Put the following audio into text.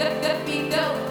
let go, go, go.